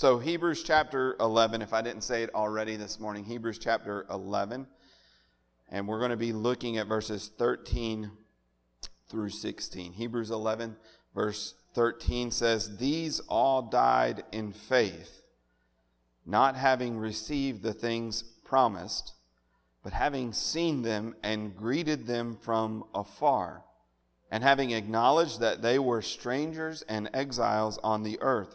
So, Hebrews chapter 11, if I didn't say it already this morning, Hebrews chapter 11. And we're going to be looking at verses 13 through 16. Hebrews 11, verse 13 says, These all died in faith, not having received the things promised, but having seen them and greeted them from afar, and having acknowledged that they were strangers and exiles on the earth.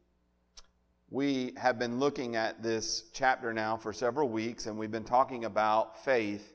We have been looking at this chapter now for several weeks, and we've been talking about faith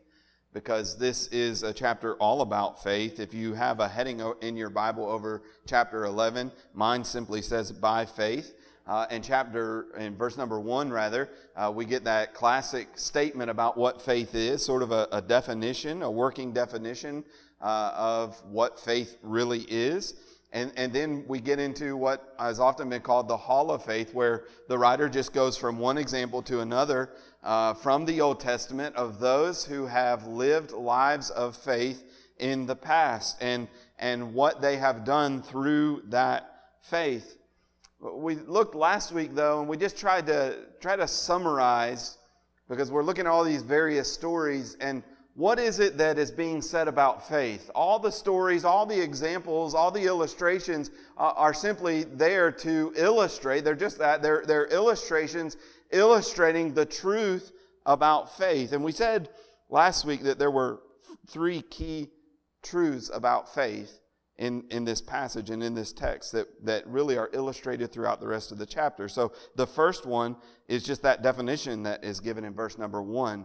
because this is a chapter all about faith. If you have a heading in your Bible over chapter 11, mine simply says by faith. Uh, chapter, in verse number one, rather, uh, we get that classic statement about what faith is, sort of a, a definition, a working definition uh, of what faith really is. And, and then we get into what has often been called the hall of faith, where the writer just goes from one example to another uh, from the Old Testament of those who have lived lives of faith in the past and, and what they have done through that faith. We looked last week, though, and we just tried to try to summarize because we're looking at all these various stories and what is it that is being said about faith? All the stories, all the examples, all the illustrations uh, are simply there to illustrate. They're just that. They're, they're illustrations illustrating the truth about faith. And we said last week that there were three key truths about faith in, in this passage and in this text that, that really are illustrated throughout the rest of the chapter. So the first one is just that definition that is given in verse number one.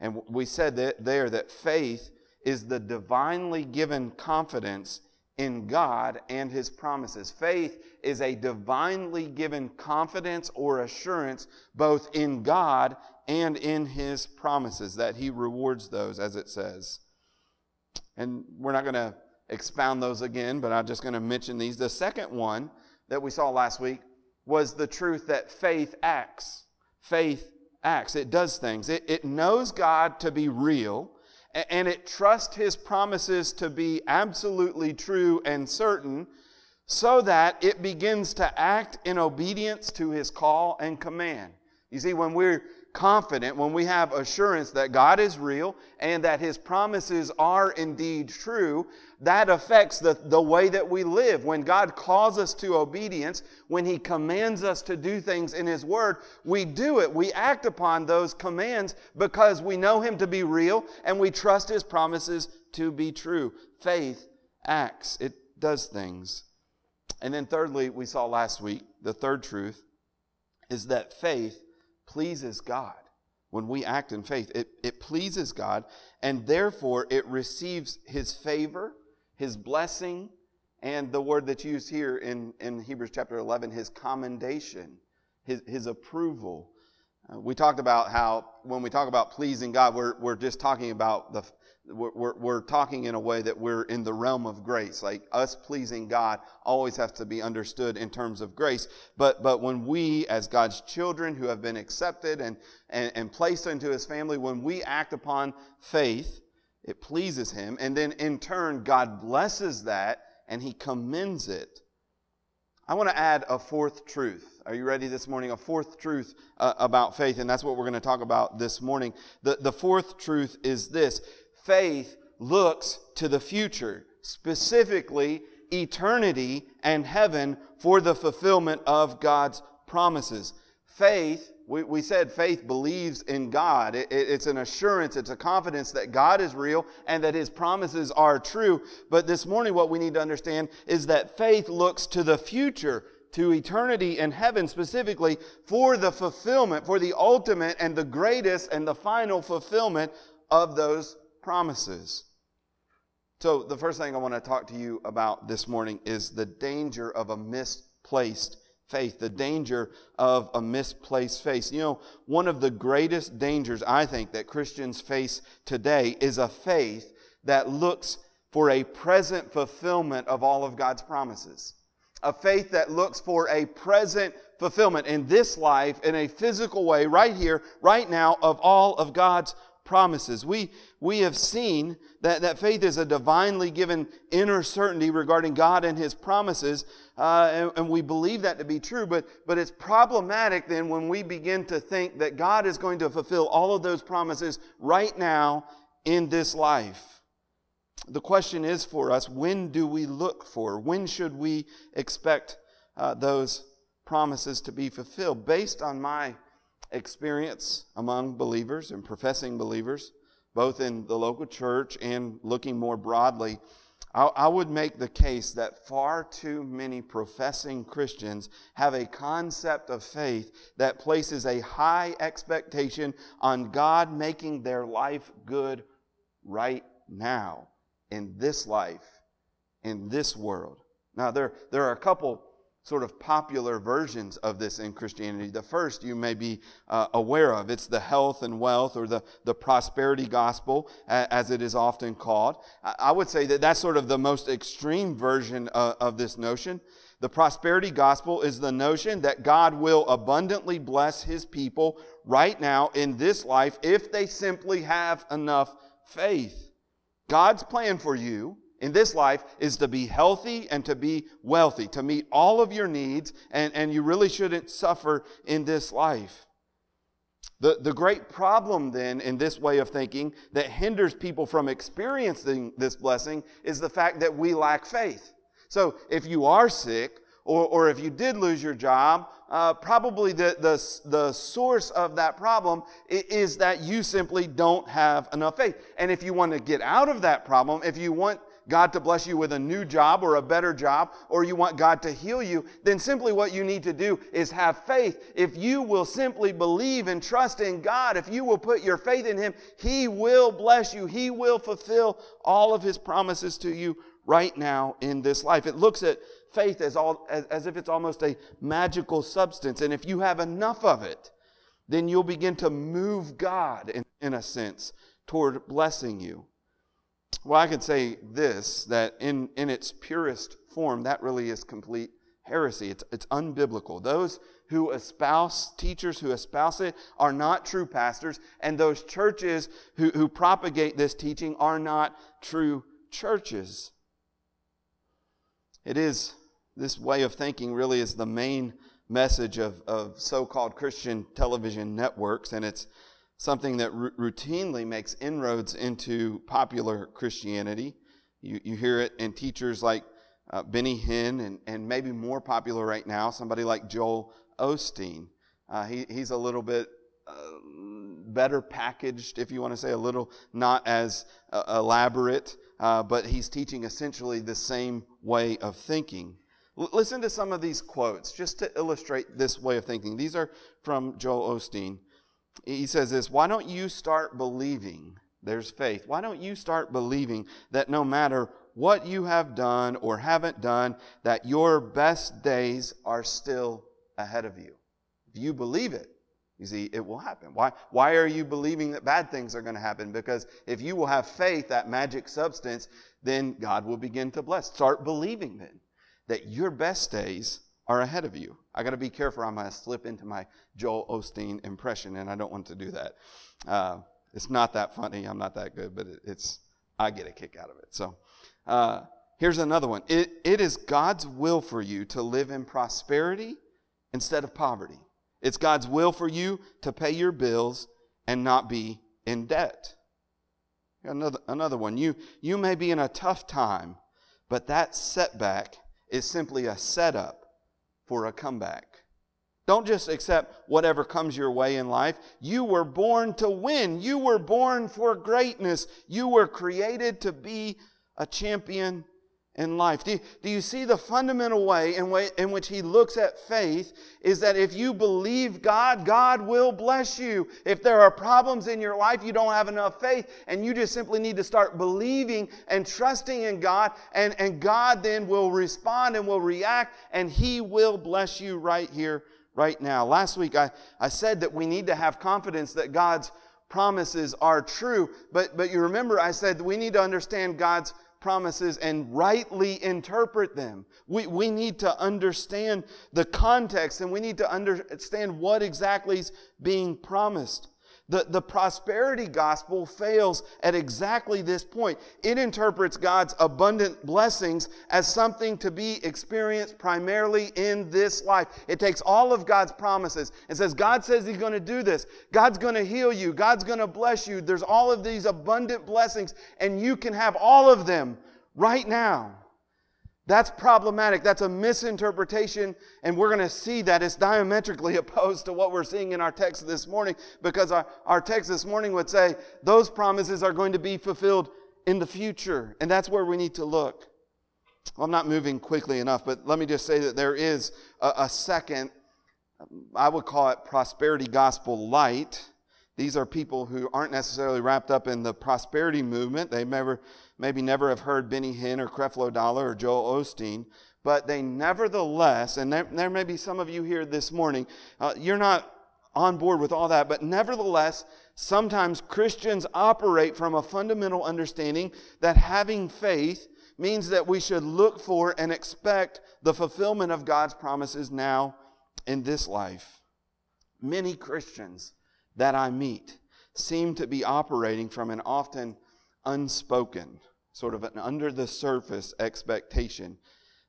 And we said that there that faith is the divinely given confidence in God and His promises. Faith is a divinely given confidence or assurance both in God and in His promises, that He rewards those, as it says. And we're not going to expound those again, but I'm just going to mention these. The second one that we saw last week was the truth that faith acts. Faith acts, it does things. It, it knows God to be real, and it trusts His promises to be absolutely true and certain, so that it begins to act in obedience to His call and command. You see, when we're confident, when we have assurance that God is real and that His promises are indeed true, that affects the, the way that we live. When God calls us to obedience, when He commands us to do things in His Word, we do it. We act upon those commands because we know Him to be real and we trust His promises to be true. Faith acts, it does things. And then, thirdly, we saw last week, the third truth is that faith pleases God. When we act in faith, it, it pleases God, and therefore it receives His favor, His blessing, and the word that's used here in, in Hebrews chapter 11, His commendation, His, his approval. Uh, we talked about how when we talk about pleasing God, we're, we're just talking about the, we're, we're, talking in a way that we're in the realm of grace. Like us pleasing God always has to be understood in terms of grace. But, but when we, as God's children who have been accepted and, and, and placed into his family, when we act upon faith, it pleases him. And then in turn, God blesses that and he commends it. I want to add a fourth truth. Are you ready this morning? A fourth truth uh, about faith, and that's what we're going to talk about this morning. The, the fourth truth is this faith looks to the future, specifically eternity and heaven for the fulfillment of God's promises. Faith, we, we said faith believes in God. It, it, it's an assurance, it's a confidence that God is real and that His promises are true. But this morning, what we need to understand is that faith looks to the future to eternity in heaven specifically for the fulfillment, for the ultimate and the greatest and the final fulfillment of those promises. So, the first thing I want to talk to you about this morning is the danger of a misplaced faith, the danger of a misplaced faith. You know, one of the greatest dangers I think that Christians face today is a faith that looks for a present fulfillment of all of God's promises. A faith that looks for a present fulfillment in this life, in a physical way, right here, right now, of all of God's promises. We, we have seen that, that faith is a divinely given inner certainty regarding God and His promises, uh, and, and we believe that to be true, but, but it's problematic then when we begin to think that God is going to fulfill all of those promises right now in this life. The question is for us when do we look for? When should we expect uh, those promises to be fulfilled? Based on my experience among believers and professing believers, both in the local church and looking more broadly, I, I would make the case that far too many professing Christians have a concept of faith that places a high expectation on God making their life good right now, in this life, in this world. Now, there, there are a couple sort of popular versions of this in Christianity. The first you may be uh, aware of. It's the health and wealth or the, the prosperity gospel, as it is often called. I would say that that's sort of the most extreme version of, of this notion. The prosperity gospel is the notion that God will abundantly bless his people right now in this life if they simply have enough faith. God's plan for you in this life is to be healthy and to be wealthy, to meet all of your needs, and, and you really shouldn't suffer in this life. The, the great problem then in this way of thinking that hinders people from experiencing this blessing is the fact that we lack faith. So if you are sick, or, or if you did lose your job, uh, probably the, the, the source of that problem is that you simply don't have enough faith. And if you want to get out of that problem, if you want God to bless you with a new job or a better job, or you want God to heal you, then simply what you need to do is have faith. If you will simply believe and trust in God, if you will put your faith in Him, He will bless you. He will fulfill all of His promises to you right now in this life. It looks at faith as, all, as, as if it's almost a magical substance. And if you have enough of it, then you'll begin to move God, in, in a sense, toward blessing you. Well, I could say this that in, in its purest form, that really is complete heresy. It's, it's unbiblical. Those who espouse, teachers who espouse it, are not true pastors, and those churches who, who propagate this teaching are not true churches. It is, this way of thinking really is the main message of, of so called Christian television networks, and it's something that r- routinely makes inroads into popular Christianity. You, you hear it in teachers like uh, Benny Hinn, and, and maybe more popular right now, somebody like Joel Osteen. Uh, he, he's a little bit uh, better packaged, if you want to say, a little not as uh, elaborate, uh, but he's teaching essentially the same way of thinking. L- listen to some of these quotes just to illustrate this way of thinking. These are from Joel Osteen he says this why don't you start believing? There's faith. Why don't you start believing that no matter what you have done or haven't done, that your best days are still ahead of you? If you believe it, you see, it will happen. Why, why are you believing that bad things are going to happen? Because if you will have faith, that magic substance, then God will begin to bless. Start believing then that your best days are ahead of you. I got to be careful. I'm going to slip into my Joel Osteen impression, and I don't want to do that. Uh, it's not that funny. I'm not that good, but it, it's I get a kick out of it. So uh, here's another one. It, it is God's will for you to live in prosperity instead of poverty. It's God's will for you to pay your bills and not be in debt. Another, another one. You, you may be in a tough time, but that setback is simply a setup for a comeback. Don't just accept whatever comes your way in life. You were born to win. You were born for greatness. You were created to be a champion in life. Do you, do you see the fundamental way in, way in which he looks at faith is that if you believe God, God will bless you. If there are problems in your life, you don't have enough faith, and you just simply need to start believing and trusting in God, and, and God then will respond and will react, and he will bless you right here, right now. Last week I, I said that we need to have confidence that God's promises are true, but, but you remember I said we need to understand God's promises and rightly interpret them. We, we need to understand the context and we need to understand what exactly is being promised. The, the prosperity gospel fails at exactly this point. It interprets God's abundant blessings as something to be experienced primarily in this life. It takes all of God's promises and says, God says He's going to do this. God's going to heal you. God's going to bless you. There's all of these abundant blessings, and you can have all of them right now. That's problematic. That's a misinterpretation, and we're going to see that it's diametrically opposed to what we're seeing in our text this morning because our, our text this morning would say those promises are going to be fulfilled in the future, and that's where we need to look. Well, I'm not moving quickly enough, but let me just say that there is a, a second, I would call it prosperity gospel light. These are people who aren't necessarily wrapped up in the prosperity movement. They've never maybe never have heard Benny Hinn or Creflo Dollar or Joel Osteen, but they nevertheless, and there, there may be some of you here this morning, uh, you're not on board with all that, but nevertheless, sometimes Christians operate from a fundamental understanding that having faith means that we should look for and expect the fulfillment of God's promises now in this life. Many Christians that I meet seem to be operating from an often unspoken, sort of an under the surface expectation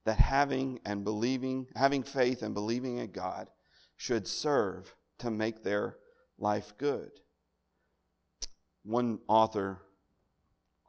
that having and believing, having faith and believing in God should serve to make their life good. One author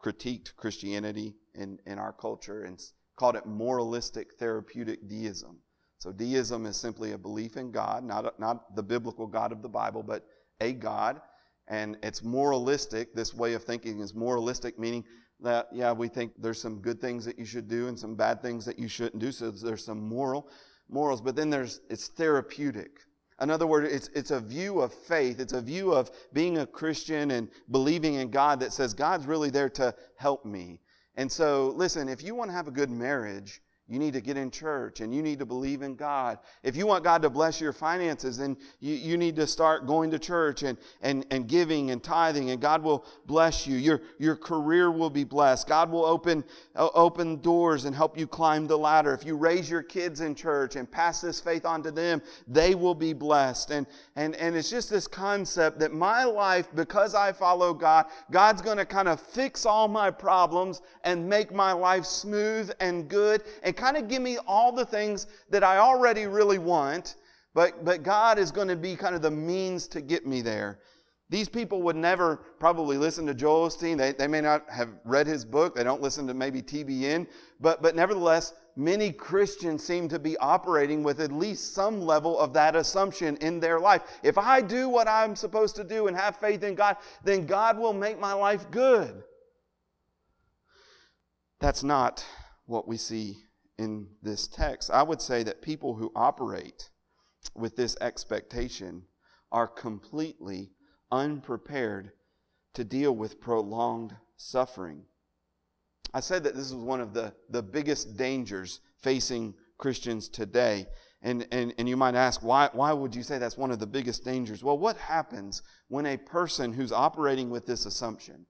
critiqued Christianity in, in our culture and called it moralistic therapeutic deism. So, deism is simply a belief in God, not, not the biblical God of the Bible, but a God and it's moralistic. This way of thinking is moralistic, meaning that, yeah, we think there's some good things that you should do and some bad things that you shouldn't do. So there's some moral morals, but then there's it's therapeutic. In other words, it's, it's a view of faith. It's a view of being a Christian and believing in God that says God's really there to help me. And so, listen, if you want to have a good marriage, you need to get in church and you need to believe in God. If you want God to bless your finances, then you, you need to start going to church and, and, and giving and tithing, and God will bless you. Your, your career will be blessed. God will open, open doors and help you climb the ladder. If you raise your kids in church and pass this faith on to them, they will be blessed. And, and, and it's just this concept that my life, because I follow God, God's going to kind of fix all my problems and make my life smooth and good and kind of give me all the things that I already really want, but, but God is going to be kind of the means to get me there. These people would never probably listen to Joel Osteen. They, they may not have read his book. They don't listen to maybe TBN. But, but nevertheless, many Christians seem to be operating with at least some level of that assumption in their life. If I do what I'm supposed to do and have faith in God, then God will make my life good. That's not what we see in this text. I would say that people who operate with this expectation are completely unprepared to deal with prolonged suffering. I said that this is one of the, the biggest dangers facing Christians today. And, and, and you might ask, why, why would you say that's one of the biggest dangers? Well, what happens when a person who's operating with this assumption,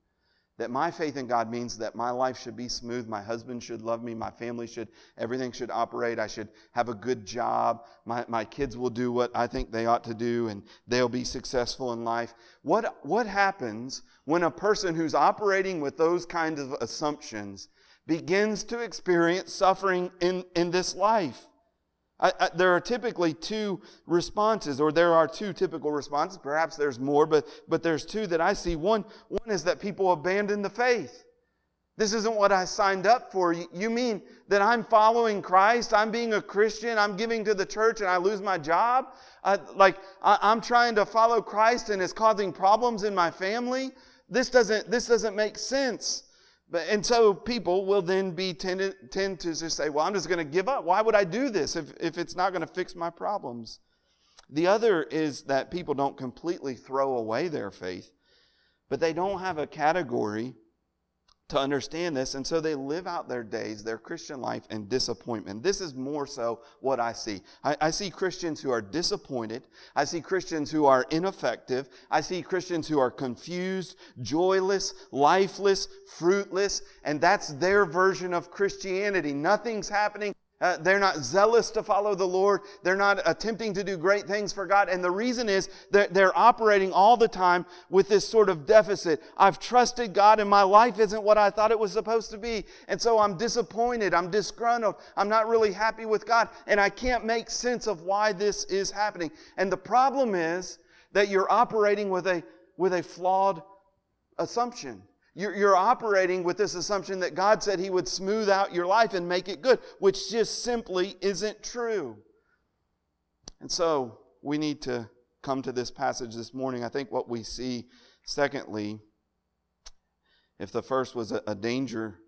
that my faith in God means that my life should be smooth. My husband should love me. My family should, everything should operate. I should have a good job. My, my kids will do what I think they ought to do and they'll be successful in life. What, what happens when a person who's operating with those kinds of assumptions begins to experience suffering in, in this life? I, I, there are typically two responses, or there are two typical responses. Perhaps there's more, but, but there's two that I see. One, one is that people abandon the faith. This isn't what I signed up for. You mean that I'm following Christ? I'm being a Christian? I'm giving to the church and I lose my job? Like, I, I'm trying to follow Christ and it's causing problems in my family? This doesn't, this doesn't make sense. And so people will then be tend, tend to just say, well, I'm just going to give up. Why would I do this if, if it's not going to fix my problems? The other is that people don't completely throw away their faith, but they don't have a category to understand this, and so they live out their days, their Christian life, in disappointment. This is more so what I see. I, I, see Christians who are disappointed. I see Christians who are ineffective. I see Christians who are confused, joyless, lifeless, fruitless, and that's their version of Christianity. Nothing's happening. Uh, they're not zealous to follow the Lord. They're not attempting to do great things for God. And the reason is that they're operating all the time with this sort of deficit. I've trusted God and my life isn't what I thought it was supposed to be. And so I'm disappointed. I'm disgruntled. I'm not really happy with God. And I can't make sense of why this is happening. And the problem is that you're operating with a, with a flawed assumption. You're, operating with this assumption that God said He would smooth out your life and make it good, which just simply isn't true. And so we need to come to this passage this morning. I think what we see, secondly, if the first was a, a danger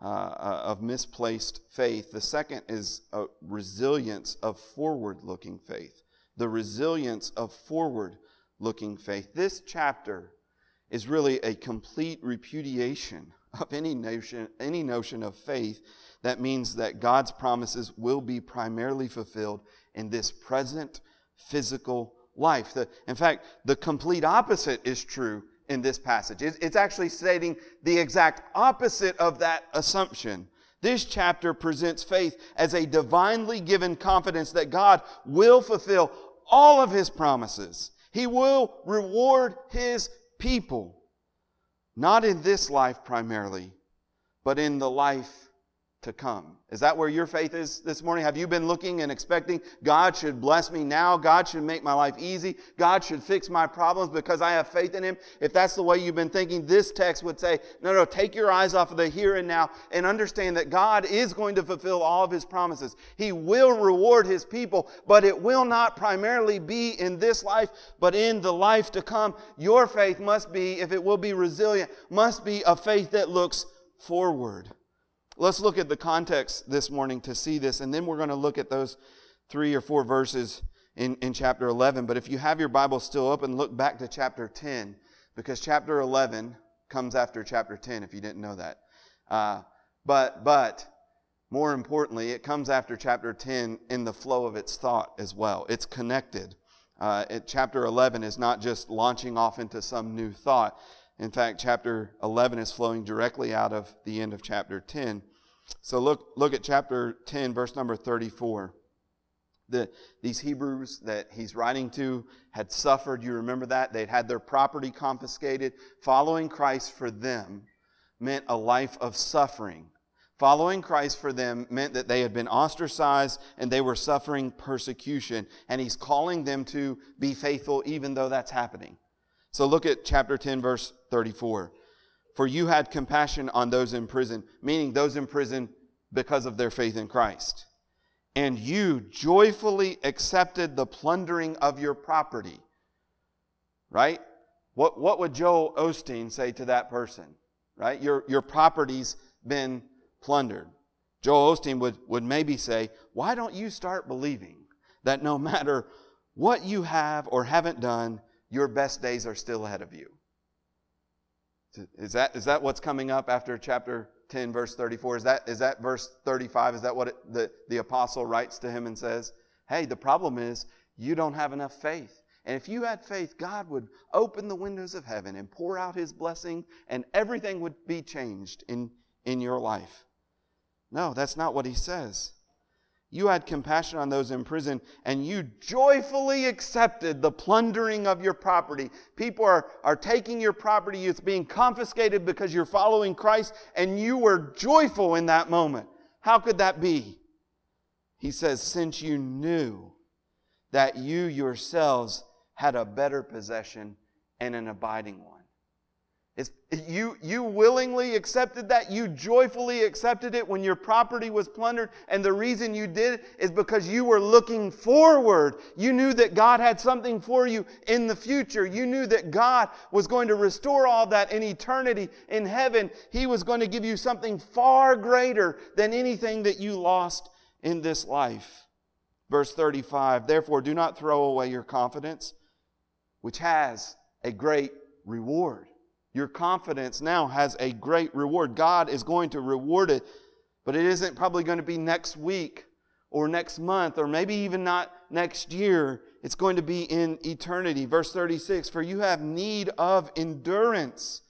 uh, uh of misplaced faith, the second is a resilience of forward looking faith. The resilience of forward looking faith. This chapter is really a complete repudiation of any notion, any notion of faith that means that God's promises will be primarily fulfilled in this present physical life. The, in fact, the complete opposite is true in this passage. It's, it's actually stating the exact opposite of that assumption. This chapter presents faith as a divinely given confidence that God will fulfill all of his promises. He will reward his people. Not in this life primarily, but in the life to come. Is that where your faith is this morning? Have you been looking and expecting God should bless me now? God should make my life easy. God should fix my problems because I have faith in Him? If that's the way you've been thinking, this text would say, no, no, take your eyes off of the here and now and understand that God is going to fulfill all of His promises. He will reward His people, but it will not primarily be in this life, but in the life to come. Your faith must be, if it will be resilient, must be a faith that looks forward. Let's look at the context this morning to see this, and then we're going to look at those three or four verses in, in chapter 11. But if you have your Bible still open, look back to chapter 10, because chapter 11 comes after chapter 10, if you didn't know that. Uh, but, but, more importantly, it comes after chapter 10 in the flow of its thought as well. It's connected. Uh, it, chapter 11 is not just launching off into some new thought. In fact, chapter 11 is flowing directly out of the end of chapter 10. So look, look at chapter 10, verse number 34. The, these Hebrews that he's writing to had suffered. You remember that? They'd had their property confiscated. Following Christ for them meant a life of suffering. Following Christ for them meant that they had been ostracized and they were suffering persecution. And he's calling them to be faithful even though that's happening. So look at chapter 10, verse 34. For you had compassion on those in prison, meaning those in prison because of their faith in Christ. And you joyfully accepted the plundering of your property. Right? What, what would Joel Osteen say to that person? Right? Your, your property's been plundered. Joel Osteen would, would maybe say, Why don't you start believing that no matter what you have or haven't done, your best days are still ahead of you? Is that, is that what's coming up after chapter 10, verse 34? Is that, is that verse 35? Is that what it, the, the apostle writes to him and says? Hey, the problem is you don't have enough faith. And if you had faith, God would open the windows of heaven and pour out his blessing, and everything would be changed in, in your life. No, that's not what he says. You had compassion on those in prison, and you joyfully accepted the plundering of your property. People are, are taking your property, it's being confiscated because you're following Christ, and you were joyful in that moment. How could that be? He says, Since you knew that you yourselves had a better possession and an abiding one. It's, you, you willingly accepted that. You joyfully accepted it when your property was plundered. And the reason you did is because you were looking forward. You knew that God had something for you in the future. You knew that God was going to restore all that in eternity in heaven. He was going to give you something far greater than anything that you lost in this life. Verse 35 Therefore, do not throw away your confidence, which has a great reward. Your confidence now has a great reward. God is going to reward it, but it isn't probably going to be next week or next month or maybe even not next year. It's going to be in eternity. Verse 36 For you have need of endurance,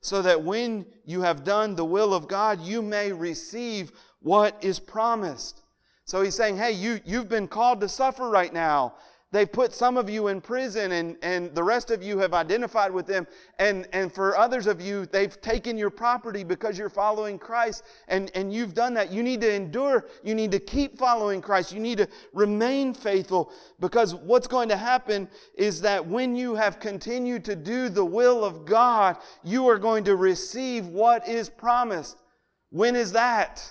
so that when you have done the will of God, you may receive what is promised. So he's saying, Hey, you, you've been called to suffer right now. They've put some of you in prison and, and the rest of you have identified with them. And, and for others of you, they've taken your property because you're following Christ and, and you've done that. You need to endure. You need to keep following Christ. You need to remain faithful because what's going to happen is that when you have continued to do the will of God, you are going to receive what is promised. When is that?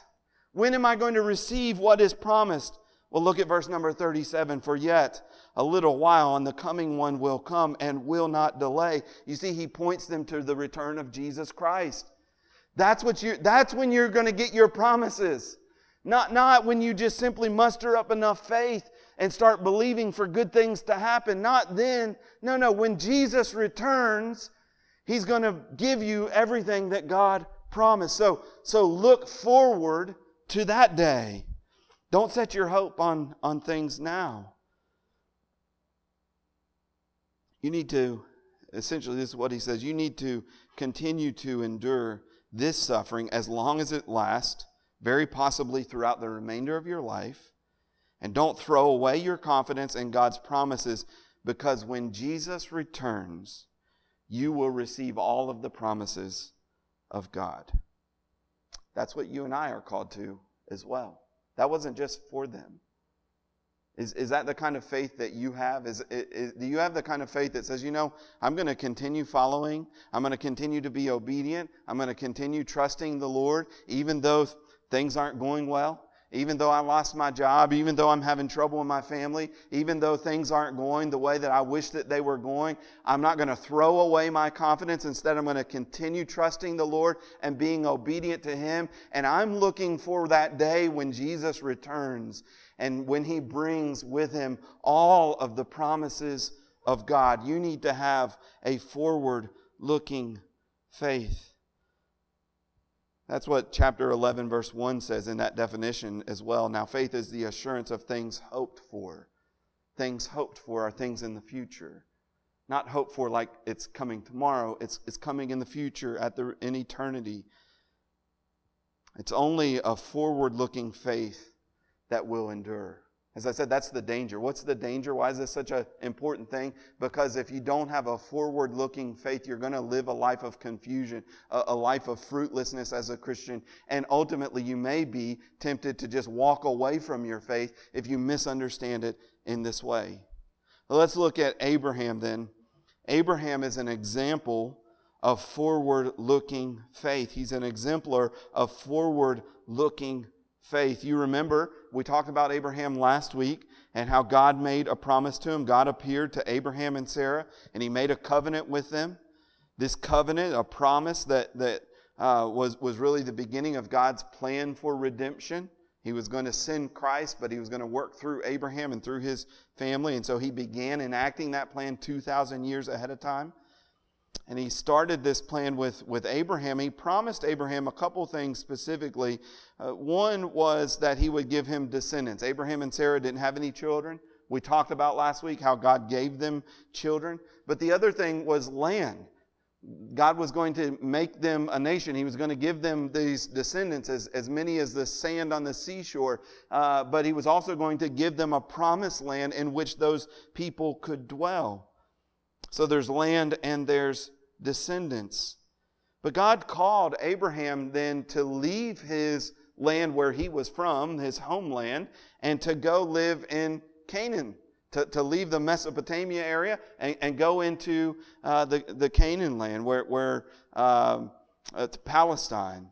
When am I going to receive what is promised? Well, look at verse number 37. For yet, a little while, and the coming one will come and will not delay. You see, he points them to the return of Jesus Christ. That's what you that's when you're going to get your promises. Not not when you just simply muster up enough faith and start believing for good things to happen. Not then. No, no, when Jesus returns, he's going to give you everything that God promised. So so look forward to that day. Don't set your hope on on things now. You need to, essentially, this is what he says you need to continue to endure this suffering as long as it lasts, very possibly throughout the remainder of your life. And don't throw away your confidence in God's promises because when Jesus returns, you will receive all of the promises of God. That's what you and I are called to as well. That wasn't just for them. Is, is that the kind of faith that you have? Is, is, do you have the kind of faith that says, you know, I'm going to continue following, I'm going to continue to be obedient, I'm going to continue trusting the Lord, even though things aren't going well, even though I lost my job, even though I'm having trouble in my family, even though things aren't going the way that I wish that they were going, I'm not going to throw away my confidence. Instead, I'm going to continue trusting the Lord and being obedient to Him. And I'm looking for that day when Jesus returns and when He brings with Him all of the promises of God. You need to have a forward looking faith. That's what chapter 11, verse 1 says in that definition as well. Now, faith is the assurance of things hoped for. Things hoped for are things in the future. Not hoped for like it's coming tomorrow, it's, it's coming in the future, at the, in eternity. It's only a forward looking faith that will endure. As I said, that's the danger. What's the danger? Why is this such an important thing? Because if you don't have a forward looking faith, you're going to live a life of confusion, a, life of fruitlessness as a Christian, and ultimately you may be tempted to just walk away from your faith if you misunderstand it in this way. Well, let's look at Abraham then. Abraham is an example of forward looking faith, he's an exemplar of forward looking faith. You remember we talked about Abraham last week and how God made a promise to him. God appeared to Abraham and Sarah and he made a covenant with them. This covenant, a promise that, that uh, was, was really the beginning of God's plan for redemption. He was going to send Christ, but he was going to work through Abraham and through his family. And so he began enacting that plan 2,000 years ahead of time and he started this plan with, with Abraham. He promised Abraham a couple things specifically. Uh, one was that he would give him descendants. Abraham and Sarah didn't have any children. We talked about last week how God gave them children. But the other thing was land. God was going to make them a nation. He was going to give them these descendants, as, as many as the sand on the seashore. Uh, but he was also going to give them a promised land in which those people could dwell. So there's land and there's descendants. But God called Abraham then to leave his land where he was from, his homeland, and to go live in Canaan, to, to leave the Mesopotamia area and, and go into uh, the, the Canaan land, where, where um, Palestine.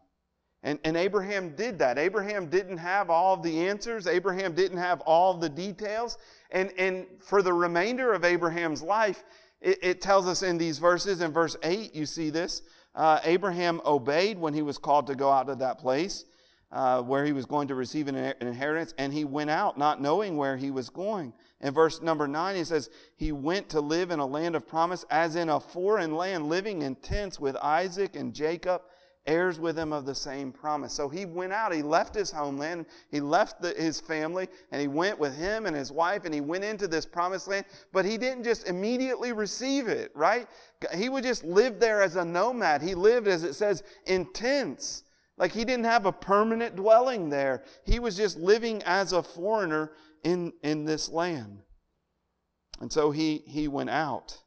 And, and Abraham did that. Abraham didn't have all the answers. Abraham didn't have all the details. And, and for the remainder of Abraham's life, it, it tells us in these verses, in verse 8, you see this. Uh, Abraham obeyed when he was called to go out to that place uh, where he was going to receive an, an inheritance, and he went out not knowing where he was going. In verse number 9, he says, He went to live in a land of promise, as in a foreign land, living in tents with Isaac and Jacob heirs with him of the same promise. So he went out, he left his homeland, he left the, his family, and he went with him and his wife, and he went into this promised land, but he didn't just immediately receive it, right? He would just live there as a nomad. He lived, as it says, in tents. Like he didn't have a permanent dwelling there. He was just living as a foreigner in, in this land. And so he, he went out.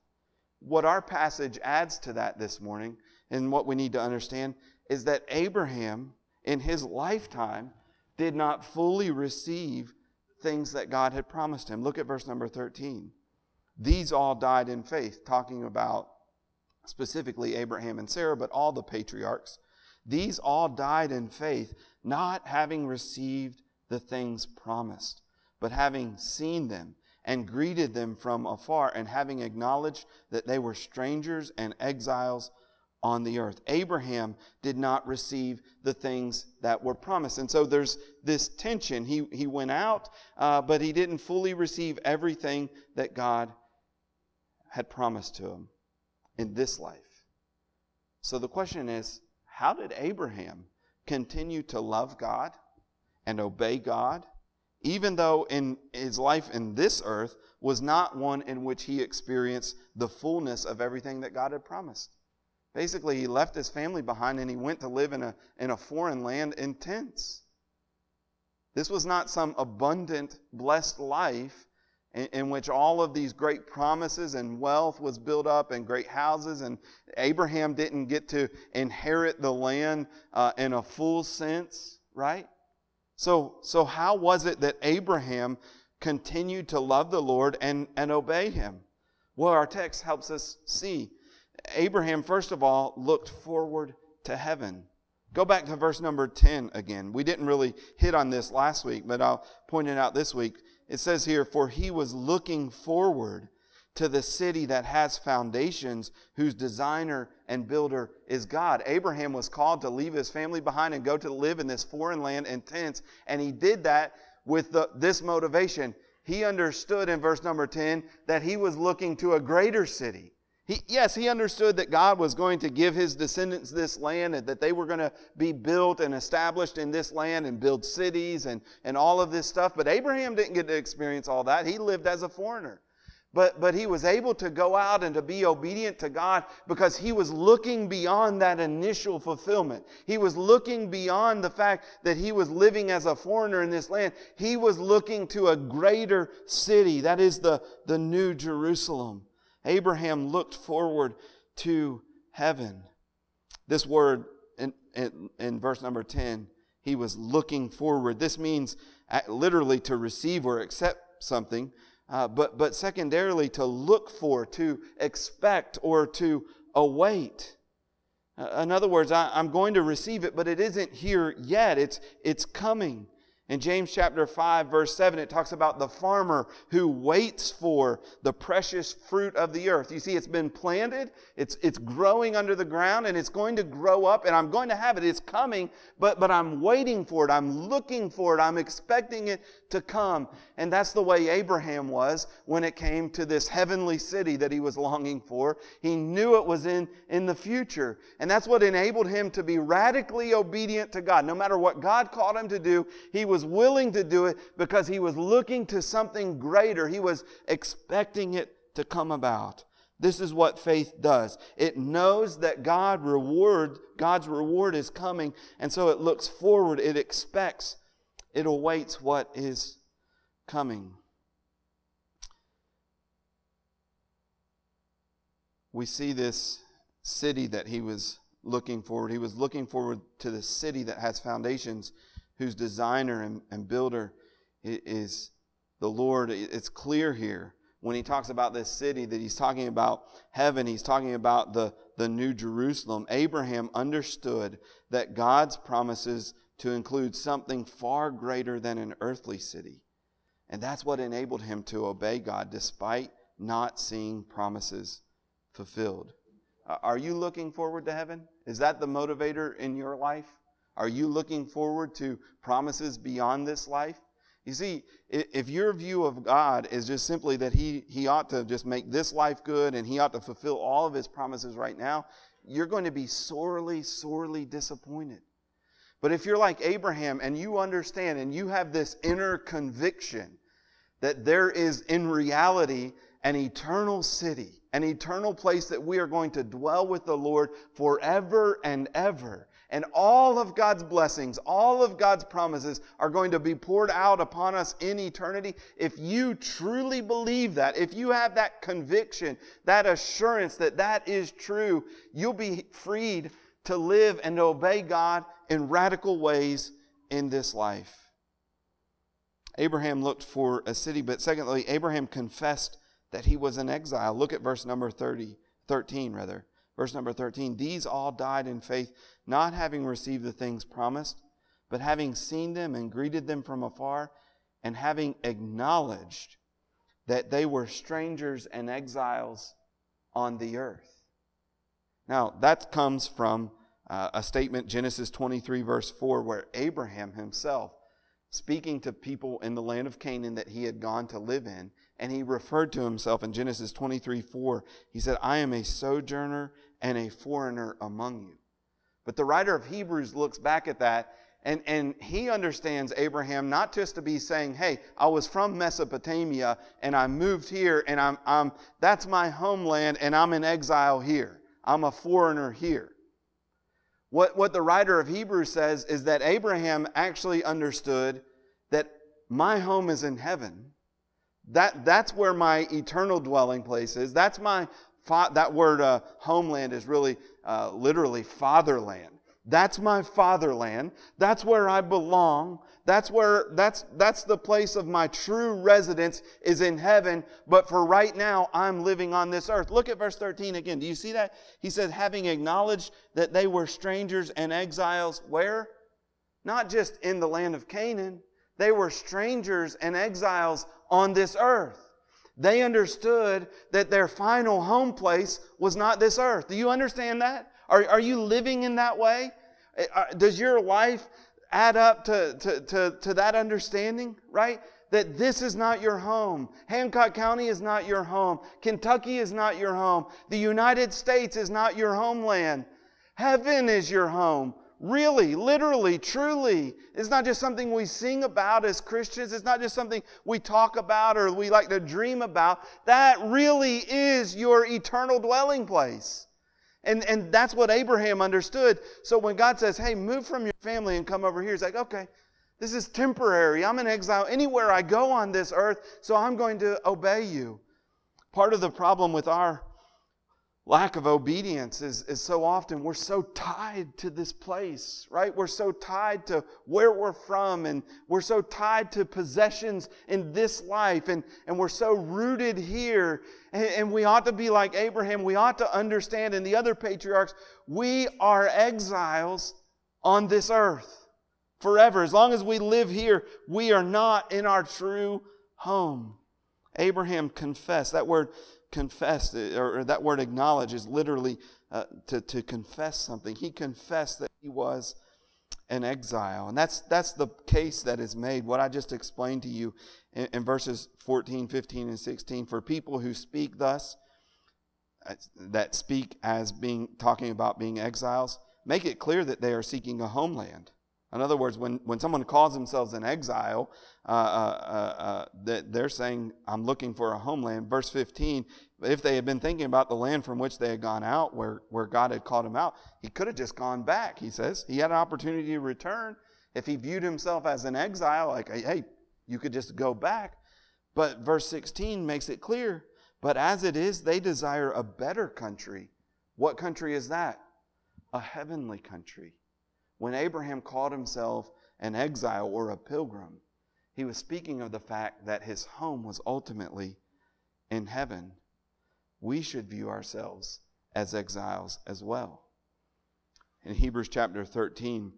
What our passage adds to that this morning and what we need to understand is that Abraham, in his lifetime, did not fully receive things that God had promised him. Look at verse number 13. These all died in faith, talking about specifically Abraham and Sarah, but all the patriarchs. These all died in faith, not having received the things promised, but having seen them and greeted them from afar, and having acknowledged that they were strangers and exiles on the earth. Abraham did not receive the things that were promised. And so there's this tension. He, he went out, uh, but he didn't fully receive everything that God had promised to him in this life. So the question is how did Abraham continue to love God and obey God, even though in his life in this earth was not one in which he experienced the fullness of everything that God had promised? Basically, he left his family behind and he went to live in a, in a foreign land in tents. This was not some abundant, blessed life in, in, which all of these great promises and wealth was built up and great houses, and Abraham didn't get to inherit the land uh, in a full sense, right? So, so how was it that Abraham continued to love the Lord and, and obey him? Well, our text helps us see Abraham, first of all, looked forward to heaven. Go back to verse number 10 again. We didn't really hit on this last week, but I'll point it out this week. It says here, For he was looking forward to the city that has foundations, whose designer and builder is God. Abraham was called to leave his family behind and go to live in this foreign land in tents, and he did that with the, this motivation. He understood in verse number 10 that he was looking to a greater city. He, yes, he understood that God was going to give his descendants this land and that they were going to be built and established in this land and build cities and, and all of this stuff. But Abraham didn't get to experience all that. He lived as a foreigner. But, but he was able to go out and to be obedient to God because he was looking beyond that initial fulfillment. He was looking beyond the fact that he was living as a foreigner in this land. He was looking to a greater city. That is the, the new Jerusalem. Abraham looked forward to heaven. This word in, in, in, verse number 10, he was looking forward. This means literally to receive or accept something, uh, but, but secondarily to look for, to expect, or to await. Uh, in other words, I, I'm going to receive it, but it isn't here yet. It's, it's coming. In James chapter 5, verse 7, it talks about the farmer who waits for the precious fruit of the earth. You see, it's been planted, it's, it's growing under the ground, and it's going to grow up, and I'm going to have it. It's coming, but, but I'm waiting for it. I'm looking for it. I'm expecting it to come. And that's the way Abraham was when it came to this heavenly city that he was longing for. He knew it was in, in the future. And that's what enabled him to be radically obedient to God. No matter what God called him to do, he was willing to do it because he was looking to something greater. He was expecting it to come about. This is what faith does. It knows that God reward, God's reward is coming, and so it looks forward, it expects, it awaits what is coming. We see this city that he was looking forward. He was looking forward to the city that has foundations, whose designer and, and builder is, the Lord, it's clear here when he talks about this city that he's talking about heaven, he's talking about the, the new Jerusalem. Abraham understood that God's promises to include something far greater than an earthly city. And that's what enabled him to obey God despite not seeing promises fulfilled. Uh, are you looking forward to heaven? Is that the motivator in your life? Are you looking forward to promises beyond this life? You see, if your view of God is just simply that he, he ought to just make this life good and He ought to fulfill all of His promises right now, you're going to be sorely, sorely disappointed. But if you're like Abraham and you understand and you have this inner conviction that there is in reality an eternal city, an eternal place that we are going to dwell with the Lord forever and ever, and all of God's blessings, all of God's promises are going to be poured out upon us in eternity. If you truly believe that, if you have that conviction, that assurance that that is true, you'll be freed to live and obey God in radical ways in this life. Abraham looked for a city, but secondly, Abraham confessed that he was an exile. Look at verse number 30, 13 rather. Verse number 13, these all died in faith, not having received the things promised, but having seen them and greeted them from afar, and having acknowledged that they were strangers and exiles on the earth. Now, that comes from uh, a statement, Genesis 23, verse 4, where Abraham himself, speaking to people in the land of Canaan that he had gone to live in, and he referred to himself in Genesis 23, 4, he said, I am a sojourner and a foreigner among you. But the writer of Hebrews looks back at that and, and he understands Abraham not just to be saying, hey, I was from Mesopotamia and I moved here and I'm, I'm, that's my homeland and I'm in exile here. I'm a foreigner here. What, what the writer of Hebrews says is that Abraham actually understood that my home is in heaven. That, that's where my eternal dwelling place is. That's my, fa- that word uh, homeland is really uh, literally fatherland. That's my fatherland. That's where I belong. That's where, that's, that's the place of my true residence is in heaven. But for right now, I'm living on this earth. Look at verse 13 again. Do you see that? He says, having acknowledged that they were strangers and exiles, where? Not just in the land of Canaan. They were strangers and exiles on this earth. They understood that their final home place was not this earth. Do you understand that? Are, are you living in that way? Uh, does your life add up to, to, to, to that understanding, right? That this is not your home. Hancock County is not your home. Kentucky is not your home. The United States is not your homeland. Heaven is your home. Really, literally, truly. It's not just something we sing about as Christians. It's not just something we talk about or we like to dream about. That really is your eternal dwelling place. And, and that's what Abraham understood. So when God says, hey, move from your family and come over here, he's like, okay, this is temporary. I'm in exile anywhere I go on this earth, so I'm going to obey you. Part of the problem with our lack of obedience is, is so often we're so tied to this place, right? We're so tied to where we're from and we're so tied to possessions in this life and, and we're so rooted here. And, and we ought to be like Abraham. We ought to understand, and the other patriarchs, we are exiles on this earth forever. As long as we live here, we are not in our true home. Abraham confessed. That word confess, or that word acknowledge is literally uh, to, to confess something. He confessed that he was an exile. And that's, that's the case that is made, what I just explained to you in, in verses 14, 15, and 16. For people who speak thus, uh, that speak as being talking about being exiles, make it clear that they are seeking a homeland. In other words, when, when someone calls themselves an exile, uh, uh, uh, that they're saying, I'm looking for a homeland. Verse 15, if they had been thinking about the land from which they had gone out, where, where God had called them out, he could have just gone back, he says. He had an opportunity to return. If he viewed himself as an exile, like, hey, you could just go back. But verse 16 makes it clear. But as it is, they desire a better country. What country is that? A heavenly country when Abraham called himself an exile or a pilgrim, he was speaking of the fact that his home was ultimately in heaven. We should view ourselves as exiles as well. In Hebrews chapter 13,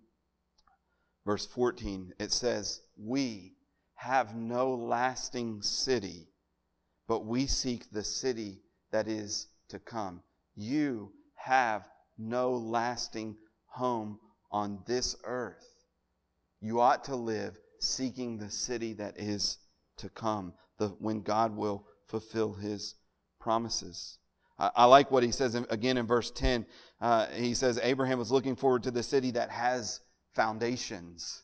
verse 14, it says, We have no lasting city, but we seek the city that is to come. You have no lasting home on this earth. You ought to live seeking the city that is to come, the, when God will fulfill his promises. I, like what he says in, again in verse 10. Uh, he says, Abraham was looking forward to the city that has foundations.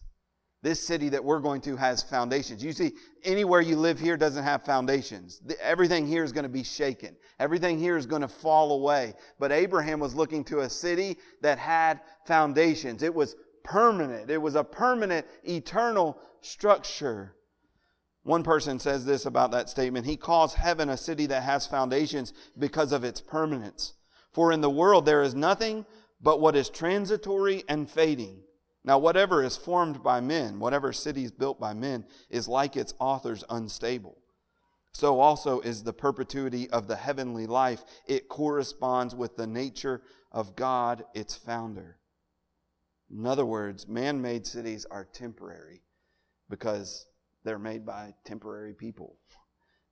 This city that we're going to has foundations. You see, anywhere you live here doesn't have foundations. Everything here is going to be shaken. Everything here is going to fall away. But Abraham was looking to a city that had foundations. It was permanent. It was a permanent, eternal structure. One person says this about that statement. He calls heaven a city that has foundations because of its permanence. For in the world there is nothing but what is transitory and fading. Now, whatever is formed by men, whatever city is built by men, is like its authors unstable. So also is the perpetuity of the heavenly life. It corresponds with the nature of God, its founder. In other words, man made cities are temporary because they're made by temporary people.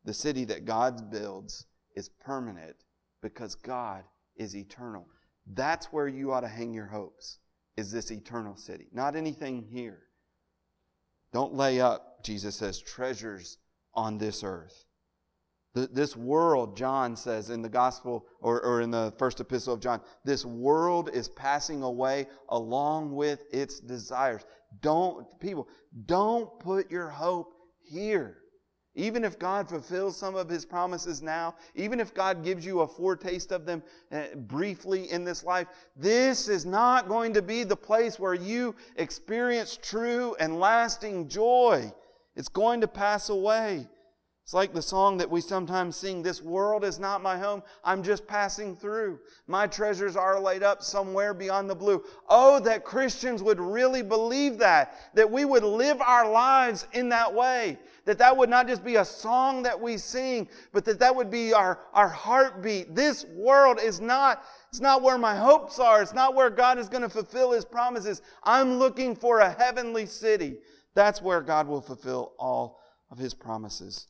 The city that God builds is permanent because God is eternal. That's where you ought to hang your hopes, is this eternal city, not anything here. Don't lay up, Jesus says, treasures on this earth. this world, John says in the gospel or, or in the first epistle of John, this world is passing away along with its desires. Don't, people, don't put your hope here. Even if God fulfills some of His promises now, even if God gives you a foretaste of them uh, briefly in this life, this is not going to be the place where you experience true and lasting joy. It's going to pass away. It's like the song that we sometimes sing This world is not my home. I'm just passing through. My treasures are laid up somewhere beyond the blue. Oh, that Christians would really believe that, that we would live our lives in that way. That that would not just be a song that we sing, but that that would be our, our heartbeat. This world is not, it's not where my hopes are. It's not where God is going to fulfill His promises. I'm looking for a heavenly city. That's where God will fulfill all of His promises.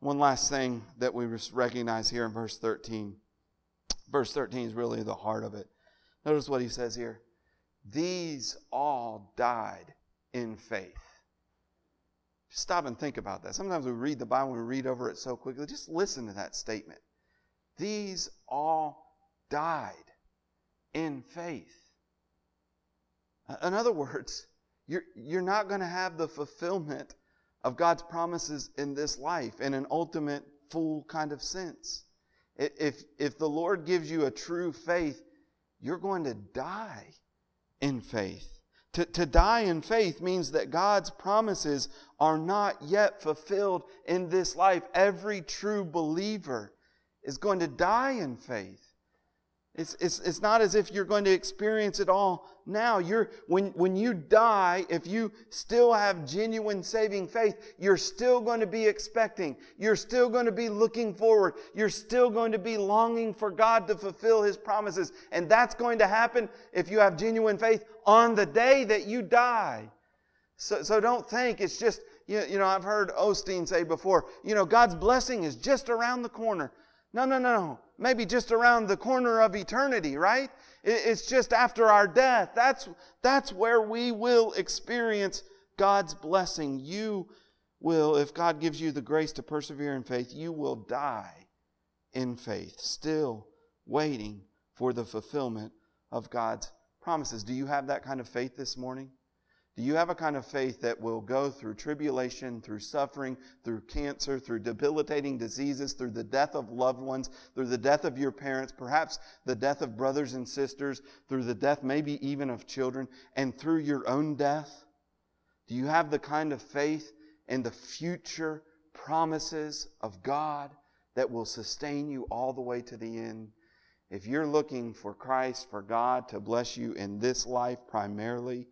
One last thing that we recognize here in verse 13. Verse 13 is really the heart of it. Notice what he says here. These all died in faith. Stop and think about that. Sometimes we read the Bible and we read over it so quickly. Just listen to that statement. These all died in faith. In other words, you're, you're not going to have the fulfillment of God's promises in this life in an ultimate, full kind of sense. If, if the Lord gives you a true faith, you're going to die in faith. To, to die in faith means that God's promises are not yet fulfilled in this life. Every true believer is going to die in faith. It's, it's, it's not as if you're going to experience it all now. You're, when, when you die, if you still have genuine saving faith, you're still going to be expecting. You're still going to be looking forward. You're still going to be longing for God to fulfill His promises. And that's going to happen if you have genuine faith on the day that you die. So, so don't think it's just, you, you know, I've heard Osteen say before, you know, God's blessing is just around the corner. No, no, no, no. Maybe just around the corner of eternity, right? It's just after our death. That's, that's where we will experience God's blessing. You will, if God gives you the grace to persevere in faith, you will die in faith, still waiting for the fulfillment of God's promises. Do you have that kind of faith this morning? Do you have a kind of faith that will go through tribulation, through suffering, through cancer, through debilitating diseases, through the death of loved ones, through the death of your parents, perhaps the death of brothers and sisters, through the death maybe even of children, and through your own death? Do you have the kind of faith in the future promises of God that will sustain you all the way to the end? If you're looking for Christ, for God to bless you in this life primarily,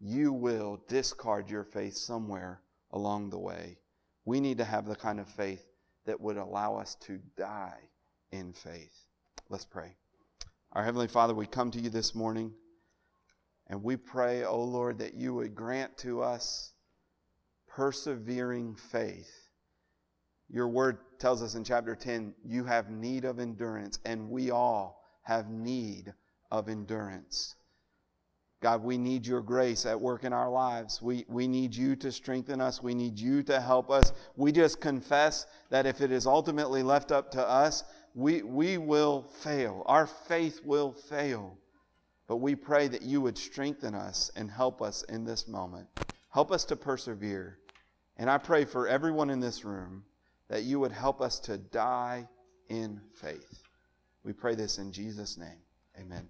you will discard your faith somewhere along the way. We need to have the kind of faith that would allow us to die in faith. Let's pray. Our Heavenly Father, we come to you this morning and we pray, O oh Lord, that you would grant to us persevering faith. Your word tells us in chapter 10 you have need of endurance, and we all have need of endurance. God, we need your grace at work in our lives. We, we need you to strengthen us. We need you to help us. We just confess that if it is ultimately left up to us, we, we will fail. Our faith will fail. But we pray that you would strengthen us and help us in this moment. Help us to persevere. And I pray for everyone in this room that you would help us to die in faith. We pray this in Jesus' name. Amen.